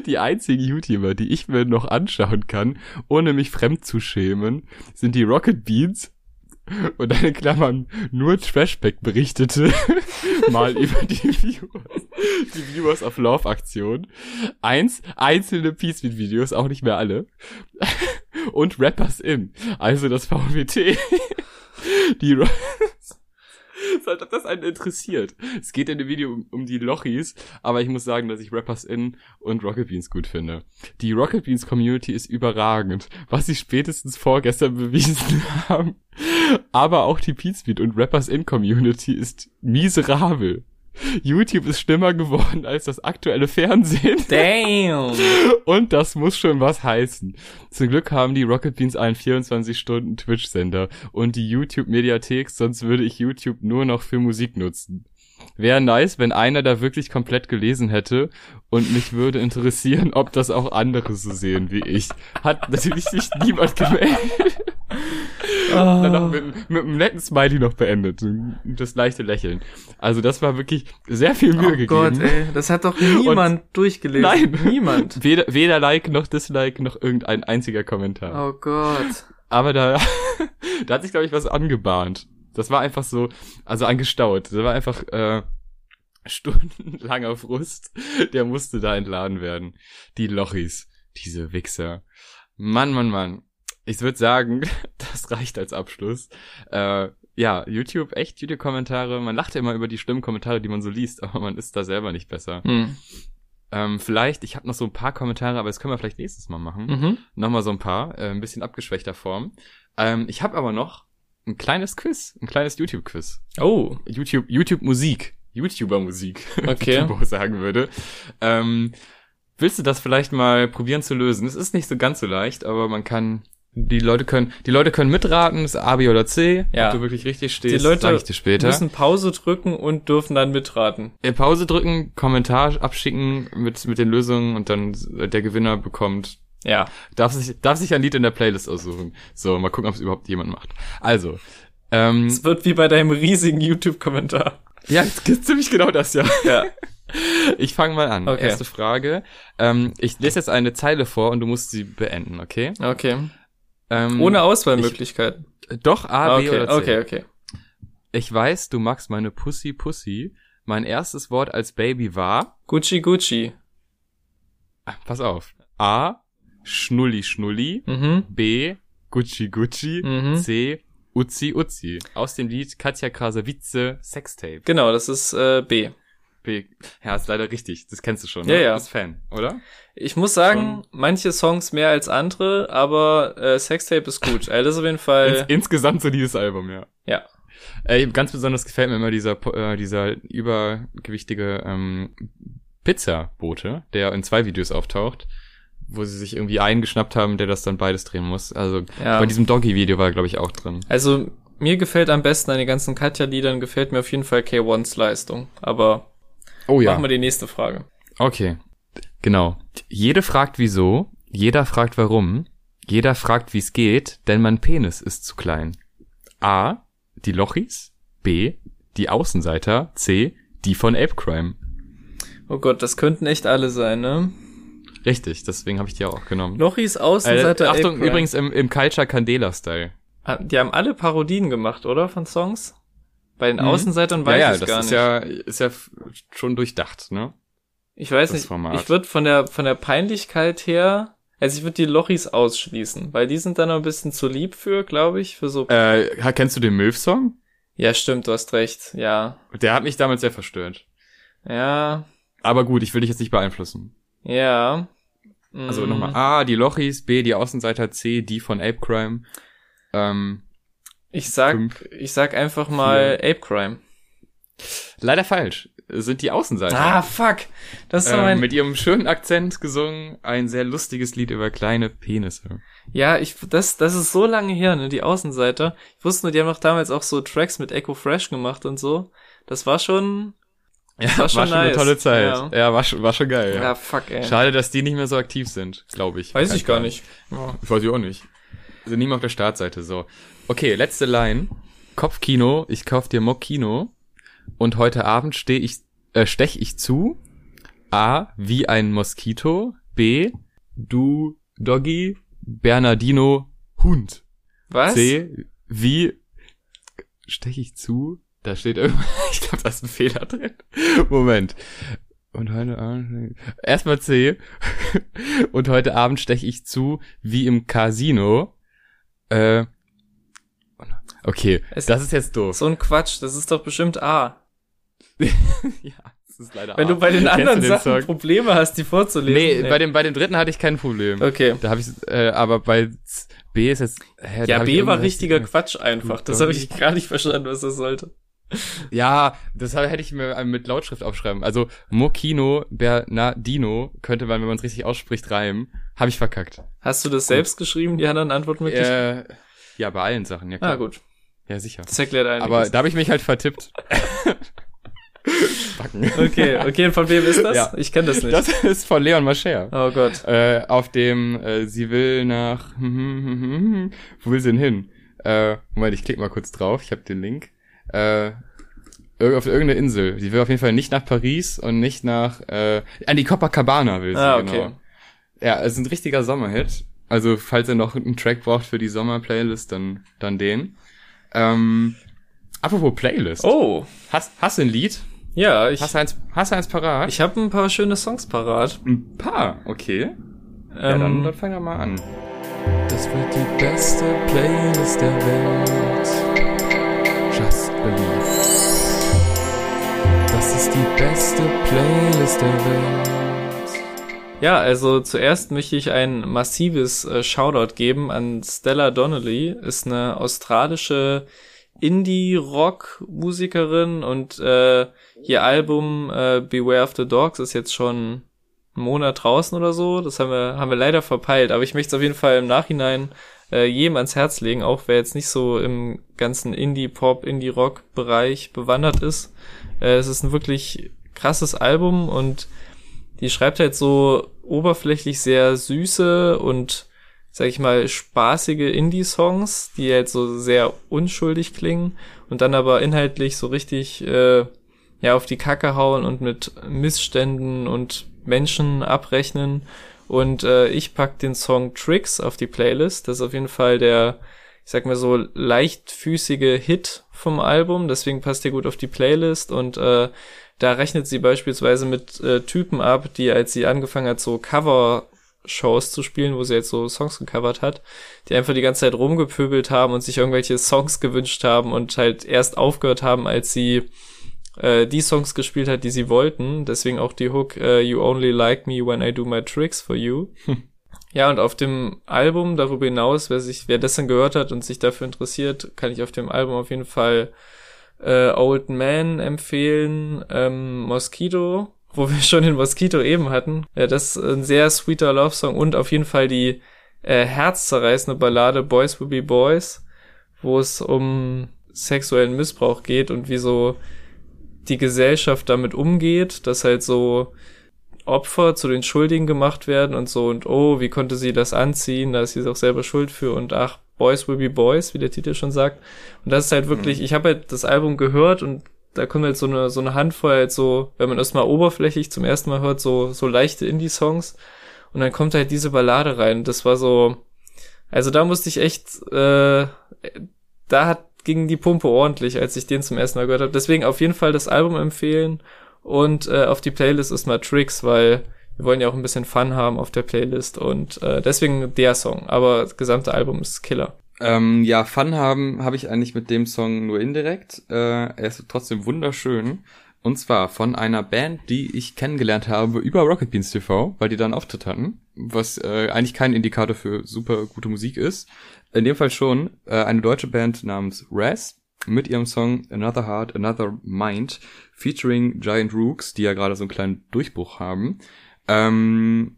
die einzigen YouTuber, die ich mir noch anschauen kann, ohne mich fremd zu schämen, sind die Rocket Beans und dann in Klammern nur Trashback berichtete mal über die Viewers, die Viewers of Love Aktion. Eins, einzelne Peace Videos, auch nicht mehr alle. Und Rappers in, also das VWT. Die So, als ob das einen interessiert. Es geht in dem Video um, um die Lochis, aber ich muss sagen, dass ich Rappers in und Rocket Beans gut finde. Die Rocket Beans Community ist überragend. Was sie spätestens vorgestern bewiesen haben, Aber auch die Beatsbeat und Rappers in Community ist miserabel. YouTube ist schlimmer geworden als das aktuelle Fernsehen. Damn. Und das muss schon was heißen. Zum Glück haben die Rocket Beans einen 24-Stunden Twitch-Sender und die YouTube-Mediathek, sonst würde ich YouTube nur noch für Musik nutzen. Wäre nice, wenn einer da wirklich komplett gelesen hätte und mich würde interessieren, ob das auch andere so sehen wie ich. Hat natürlich sich niemand gemeldet. Dann noch mit, mit einem netten Smiley noch beendet. Das leichte Lächeln. Also das war wirklich sehr viel Mühe oh gegeben. Gott, ey, das hat doch niemand durchgelesen. Nein. Niemand. Weder, weder Like noch Dislike noch irgendein einziger Kommentar. Oh Gott. Aber da, da hat sich, glaube ich, was angebahnt. Das war einfach so, also angestaut. Das war einfach äh, stundenlanger Frust. Der musste da entladen werden. Die Lochis, diese Wichser. Mann, Mann, Mann. Ich würde sagen, das reicht als Abschluss. Äh, ja, YouTube, echt YouTube-Kommentare. Man lacht ja immer über die schlimmen Kommentare, die man so liest, aber man ist da selber nicht besser. Hm. Ähm, vielleicht, ich habe noch so ein paar Kommentare, aber das können wir vielleicht nächstes Mal machen. Mhm. Nochmal so ein paar, äh, ein bisschen abgeschwächter Form. Ähm, ich habe aber noch ein kleines Quiz, ein kleines YouTube-Quiz. Oh. YouTube, YouTube-Musik. YouTuber-Musik, Okay. wie sagen würde. Ähm, willst du das vielleicht mal probieren zu lösen? Es ist nicht so ganz so leicht, aber man kann, die Leute können, die Leute können mitraten, ist A, B oder C. Ja. Ob du wirklich richtig Die stehst, Leute sag ich dir später. müssen Pause drücken und dürfen dann mitraten. Äh, Pause drücken, Kommentar abschicken mit, mit den Lösungen und dann der Gewinner bekommt Ja. Darf sich, darf sich ein Lied in der Playlist aussuchen. So, mal gucken, ob es überhaupt jemand macht. Also, ähm, Es wird wie bei deinem riesigen YouTube-Kommentar. ja, ziemlich genau das, ja. Ja. Ich fange mal an. Okay. Erste Frage. Ähm, ich lese jetzt eine Zeile vor und du musst sie beenden, okay? Okay. Ähm, Ohne Auswahlmöglichkeiten. Doch, A, B okay, oder C. okay, okay. Ich weiß, du magst meine Pussy Pussy. Mein erstes Wort als Baby war, Gucci Gucci. pass auf, A, Schnulli Schnulli, Mhm. B, Gucci Gucci, Mhm. C, Uzi Uzi. Aus dem Lied Katja Krasavice Sextape. Genau, das ist äh, B. B. Ja, ist leider richtig. Das kennst du schon. Ja, ne? ja. Du bist Fan, oder? Ich muss sagen, manche Songs mehr als andere, aber äh, Sextape ist gut. Also das ist auf jeden Ins, Fall. insgesamt so dieses Album, ja. Ja. Äh, ganz besonders gefällt mir immer dieser, äh, dieser übergewichtige ähm, Pizzabote, der in zwei Videos auftaucht, wo sie sich irgendwie einen geschnappt haben, der das dann beides drehen muss. Also Ja. bei diesem Doggy-Video war er, glaube ich, auch drin. Also mir gefällt am besten an den ganzen Katja-Liedern gefällt mir auf jeden Fall K1s Leistung. Aber Oh machen wir die nächste Frage. Okay, genau. Jede fragt wieso, jeder fragt warum, jeder fragt wie's geht, denn mein Penis ist zu klein. A. Die Lochis. B. Die Außenseiter. C. Die von Ape Crime. Oh Gott, das könnten echt alle sein, ne? Richtig, deswegen habe ich die auch genommen. Lochis Äh, Außenseiter. Achtung, Ape Crime. übrigens im, im Culture Candela-Style. Ah, Die haben alle Parodien gemacht, oder? Von Songs? Bei den Mhm. Außenseitern Ja, weiß ja, ich das gar ist nicht. ja, ist ja schon durchdacht, ne? ich weiß das nicht. Format. Ich würde von der, von der Peinlichkeit her, also ich würde die Lochis ausschließen, weil die sind dann noch ein bisschen zu lieb für, glaube ich, für so. Äh, kennst du den Milf-Song? Ja, stimmt, du hast recht. Ja. Der hat mich damals sehr verstört. Ja. Aber gut, ich will dich jetzt nicht beeinflussen. Ja. Also Mm. nochmal A, die Lochis, B, die Außenseiter, C, die von Ape Crime. Ähm, Ich sag, fünf, ich sag einfach mal Ape Crime. leider falsch. Es Sind die Außenseiter. Ah, fuck. Das ist ähm, mein, mit ihrem schönen Akzent gesungen, ein sehr lustiges Lied über kleine Penisse. ja, ich, das, das ist so lange her, ne, die Außenseiter. Ich wusste nur, die haben doch damals auch so Tracks mit Echo Fresh gemacht und so. Das war schon, Ja, war schon eine nice. tolle Zeit. Ja. Ja, war, schon, war schon geil. ja, Ja. fuck, ey. Schade, dass die nicht mehr so aktiv sind, glaube ich. Weiß ich gar nicht. Ja, ich weiß ich auch nicht. Sind nicht mehr auf der Startseite, so. Okay, letzte Line. Kopfkino, ich kauf dir Mock Kino. Und heute Abend steh ich, äh, stech ich zu. A, wie ein Moskito. B, du Doggy, Bernardino, Hund. Was? C, wie stech ich zu? Da steht irgendwas, ich glaube, da ist ein Fehler drin. Moment. Und heute Abend, erstmal C. Und heute Abend stech ich zu, wie im Casino. Äh, okay, Es- das ist jetzt doof. So ein Quatsch, das ist doch bestimmt A. ja, das ist leider Wenn A. du bei den anderen den Sachen Song? Probleme hast, die vorzulesen. Nee, bei dem, bei dem dritten hatte ich kein Problem. Okay. Da habe ich, äh, aber bei, B ist jetzt. Hä, ja, B war richtiger Quatsch einfach. Das habe ich gar nicht verstanden, was das sollte. Ja, das hätte ich mir mit Lautschrift aufschreiben. Also Mokino Bernardino könnte man, wenn man es richtig ausspricht, reimen. Habe ich verkackt. Hast du das selbst geschrieben, die anderen Antwortmöglichkeiten? Äh, ja, bei allen Sachen, ja klar. Ah, gut. Ja, sicher. Das erklärt einiges. Aber da habe ich mich halt vertippt. Backen. Okay, okay, von wem ist das? Ja. Ich kenne das nicht. Das ist von Leon Mascher. Oh Gott. Äh, auf dem äh, sie will nach wo will sie denn hin? Äh, Moment, ich klicke mal kurz drauf. Ich habe den Link. Äh, auf irgendeine Insel. Sie will auf jeden Fall nicht nach Paris und nicht nach äh, an die Copacabana will sie ah, okay. genau. Ja, es ist ein richtiger Sommerhit. Also falls ihr noch einen Track braucht für die Sommerplaylist, dann dann den. Ähm, apropos Playlist. Oh, hast hast du ein Lied? Ja, ich. Hast du eins, hast du eins parat? Ich habe ein paar schöne Songs parat. Ein paar, okay. Ähm, ja, dann, ähm, dann fang doch mal an. Das wird die beste Playlist der Welt. Believe. Das ist die beste Playlist der Welt. Ja, also zuerst möchte ich ein massives äh, Shoutout geben an Stella Donnelly. Ist eine australische Indie-Rock-Musikerin und äh, ihr Album äh, Beware of the Dogs ist jetzt schon einen Monat draußen oder so. Das haben wir, haben wir leider verpeilt, aber ich möchte es auf jeden Fall im Nachhinein äh, jedem ans Herz legen, auch wer jetzt nicht so im ganzen Indie-Pop, Indie-Rock-Bereich bewandert ist. Äh, es ist ein wirklich krasses Album und die schreibt halt so oberflächlich sehr süße und sag ich mal, spaßige Indie-Songs, die halt so sehr unschuldig klingen und dann aber inhaltlich so richtig äh, ja auf die Kacke hauen und mit Missständen und Menschen abrechnen. Und äh, ich pack den Song Tricks auf die Playlist. Das ist auf jeden Fall der, ich sag mal so, leichtfüßige Hit vom Album. Deswegen passt der gut auf die Playlist. Und äh, da rechnet sie beispielsweise mit äh, Typen ab, die, als sie angefangen hat, so Cover Shows zu spielen, wo sie jetzt so Songs gecovert hat, die einfach die ganze Zeit rumgepöbelt haben und sich irgendwelche Songs gewünscht haben und halt erst aufgehört haben, als sie äh, die Songs gespielt hat, die sie wollten. Deswegen auch die Hook uh, You Only Like Me When I Do My Tricks for You. Ja, und auf dem Album darüber hinaus, wer sich, wer das dann gehört hat und sich dafür interessiert, kann ich auf dem Album auf jeden Fall äh, Old Man empfehlen, ähm, Mosquito, wo wir schon den Mosquito eben hatten. Ja, das ist ein sehr sweeter Love-Song und auf jeden Fall die äh, herzzerreißende Ballade Boys Will Be Boys, wo es um sexuellen Missbrauch geht und wie so die Gesellschaft damit umgeht, dass halt so Opfer zu den Schuldigen gemacht werden und so und oh, wie konnte sie das anziehen, da ist sie auch selber schuld für und ach, Boys will be Boys, wie der Titel schon sagt. Und das ist halt wirklich, mhm. ich habe halt das Album gehört und da kommt halt so eine, so eine Handvoll halt so, wenn man erstmal oberflächlich zum ersten Mal hört, so, so leichte Indie-Songs. Und dann kommt halt diese Ballade rein. Das war so, also da musste ich echt, äh, da hat, ging die Pumpe ordentlich, als ich den zum ersten Mal gehört habe. Deswegen auf jeden Fall das Album empfehlen und äh, auf die Playlist ist mal Tricks, weil wir wollen ja auch ein bisschen Fun haben auf der Playlist und äh, deswegen der Song. Aber das gesamte Album ist Killer. Ähm, ja, Fun haben habe ich eigentlich mit dem Song nur indirekt. Äh, er ist trotzdem wunderschön. Und zwar von einer Band, die ich kennengelernt habe über Rocket Beans TV, weil die dann Auftritt hatten. Was äh, eigentlich kein Indikator für super gute Musik ist. In dem Fall schon äh, eine deutsche Band namens Raz mit ihrem Song Another Heart, Another Mind featuring Giant Rooks, die ja gerade so einen kleinen Durchbruch haben. Ähm,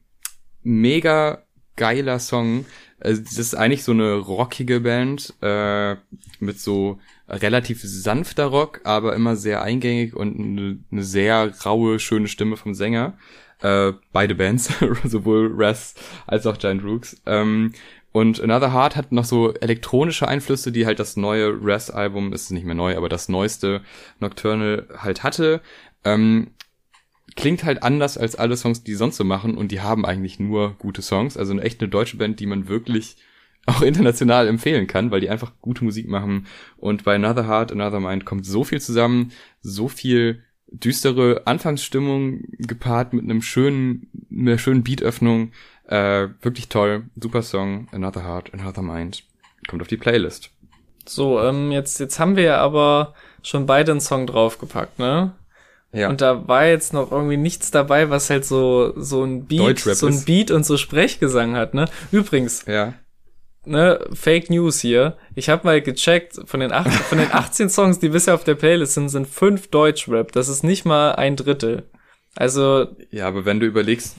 mega geiler Song also das ist eigentlich so eine rockige Band äh, mit so relativ sanfter Rock, aber immer sehr eingängig und eine, eine sehr raue, schöne Stimme vom Sänger. Äh, beide Bands, sowohl Raz als auch Giant Rooks. Ähm, und Another Heart hat noch so elektronische Einflüsse, die halt das neue Raz-Album, ist nicht mehr neu, aber das neueste Nocturnal halt hatte. Ähm, klingt halt anders als alle Songs, die sonst so machen und die haben eigentlich nur gute Songs. Also eine echte deutsche Band, die man wirklich auch international empfehlen kann, weil die einfach gute Musik machen. Und bei Another Heart, Another Mind kommt so viel zusammen, so viel düstere Anfangsstimmung gepaart mit einem schönen, einer schönen Beatöffnung. Äh, wirklich toll. Super Song. Another Heart, Another Mind. Kommt auf die Playlist. So, ähm, jetzt, jetzt haben wir ja aber schon beide einen Song draufgepackt, ne? Ja. Und da war jetzt noch irgendwie nichts dabei, was halt so, so ein Beat, so ein Beat und so Sprechgesang hat, ne? Übrigens. Ja. ne, Fake News hier. Ich habe mal gecheckt, von den, acht, von den 18 Songs, die bisher auf der Playlist sind, sind fünf Deutschrap. Das ist nicht mal ein Drittel. Also. Ja, aber wenn du überlegst,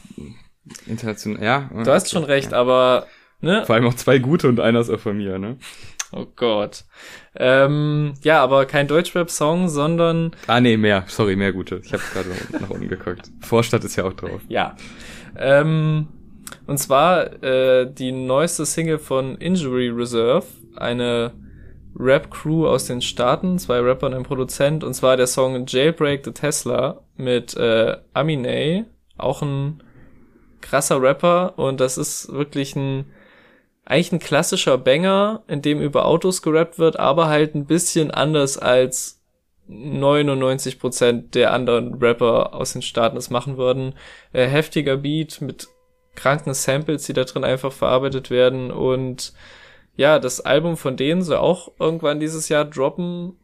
international, ja. Du hast schon recht, ja. aber, ne? Vor allem auch zwei gute und einer ist auch von mir, ne? Oh Gott. Ähm, ja, aber kein Deutschrap-Song, sondern. Ah, nee, mehr. Sorry, mehr gute. Ich habe gerade nach unten geguckt. Vorstadt ist ja auch drauf. Ja. Ähm, und zwar äh, die neueste Single von Injury Reserve, eine Rap-Crew aus den Staaten, zwei Rapper und ein Produzent, und zwar der Song Jailbreak the Tesla mit äh, Aminé, auch ein krasser Rapper, und das ist wirklich ein eigentlich ein klassischer Banger, in dem über Autos gerappt wird, aber halt ein bisschen anders als 99% der anderen Rapper aus den Staaten es machen würden. Äh, heftiger Beat mit kranken Samples, die da drin einfach verarbeitet werden und ja, das Album von denen soll auch irgendwann dieses Jahr droppen.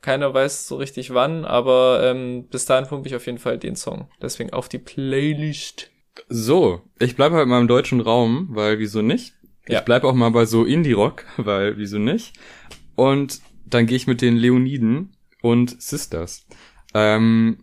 Keiner weiß so richtig wann, aber ähm, bis dahin pumpe ich auf jeden Fall den Song. Deswegen auf die Playlist. So, ich bleibe halt mal im deutschen Raum, weil wieso nicht? Ja. Ich bleib auch mal bei so Indie-Rock, weil wieso nicht? Und dann gehe ich mit den Leoniden und Sisters. Ähm,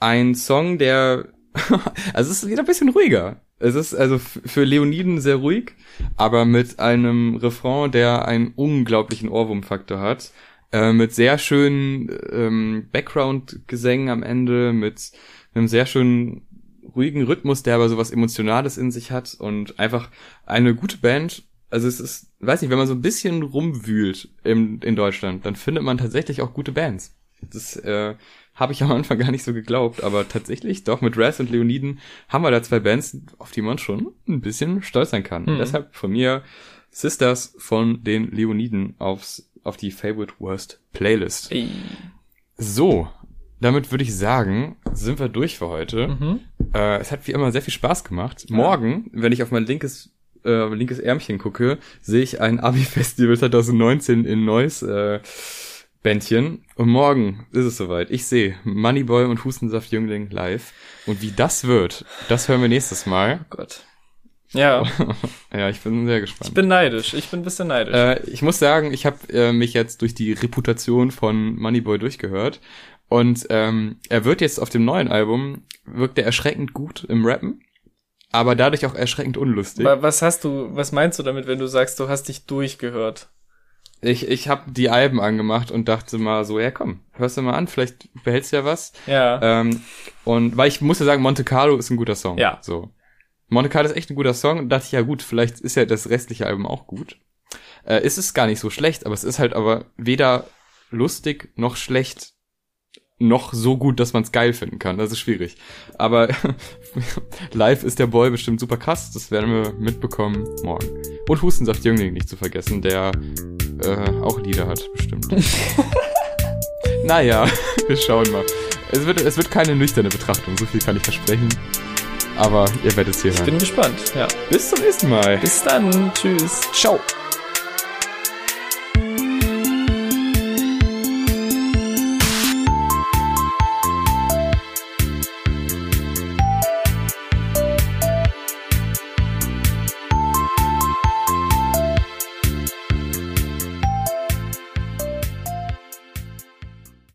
ein Song, der also es ist wieder ein bisschen ruhiger. Es ist also für Leoniden sehr ruhig, aber mit einem Refrain, der einen unglaublichen Ohrwurmfaktor hat. Äh, mit sehr schönen ähm, Background-Gesängen am Ende, mit einem sehr schönen ruhigen Rhythmus, der aber sowas Emotionales in sich hat und einfach eine gute Band. Also es ist, weiß nicht, wenn man so ein bisschen rumwühlt im, in Deutschland, dann findet man tatsächlich auch gute Bands. Das äh, habe ich am Anfang gar nicht so geglaubt, aber tatsächlich, doch mit Raz und Leoniden haben wir da zwei Bands, auf die man schon ein bisschen stolz sein kann. Mhm. Deshalb von mir Sisters von den Leoniden aufs, auf die Favorite Worst Playlist. Ey. So, damit würde ich sagen, sind wir durch für heute. Mhm. Äh, es hat wie immer sehr viel Spaß gemacht. Ja. Morgen, wenn ich auf mein linkes äh, linkes Ärmchen gucke, sehe ich ein Abi-Festival 2019 in Neuss. Äh, Bändchen. Und morgen ist es soweit. Ich sehe Moneyboy und Hustensaft Jüngling live. Und wie das wird, das hören wir nächstes Mal. Oh Gott. Ja. ja, ich bin sehr gespannt. Ich bin neidisch. Ich bin ein bisschen neidisch. Äh, ich muss sagen, ich habe äh, mich jetzt durch die Reputation von Moneyboy durchgehört. Und ähm, er wird jetzt auf dem neuen Album, wirkt er erschreckend gut im Rappen aber dadurch auch erschreckend unlustig. Was hast du, was meinst du damit, wenn du sagst, du hast dich durchgehört? Ich, ich habe die Alben angemacht und dachte mal so, ja komm, hörst du mal an, vielleicht behältst du ja was. Ja. Ähm, und weil ich muss ja sagen, Monte Carlo ist ein guter Song. Ja. So. Monte Carlo ist echt ein guter Song. Und dachte ich, ja gut, vielleicht ist ja das restliche Album auch gut. Äh, ist es gar nicht so schlecht, aber es ist halt aber weder lustig noch schlecht noch so gut, dass man es geil finden kann. Das ist schwierig. Aber live ist der Boy bestimmt super krass. Das werden wir mitbekommen morgen. Und Hustensaft Jüngling nicht zu vergessen, der äh, auch Lieder hat, bestimmt. naja, wir schauen mal. Es wird, es wird keine nüchterne Betrachtung, so viel kann ich versprechen. Aber ihr werdet es hier ich hören. Ich bin gespannt, ja. Bis zum nächsten Mal. Bis dann. Tschüss. Ciao.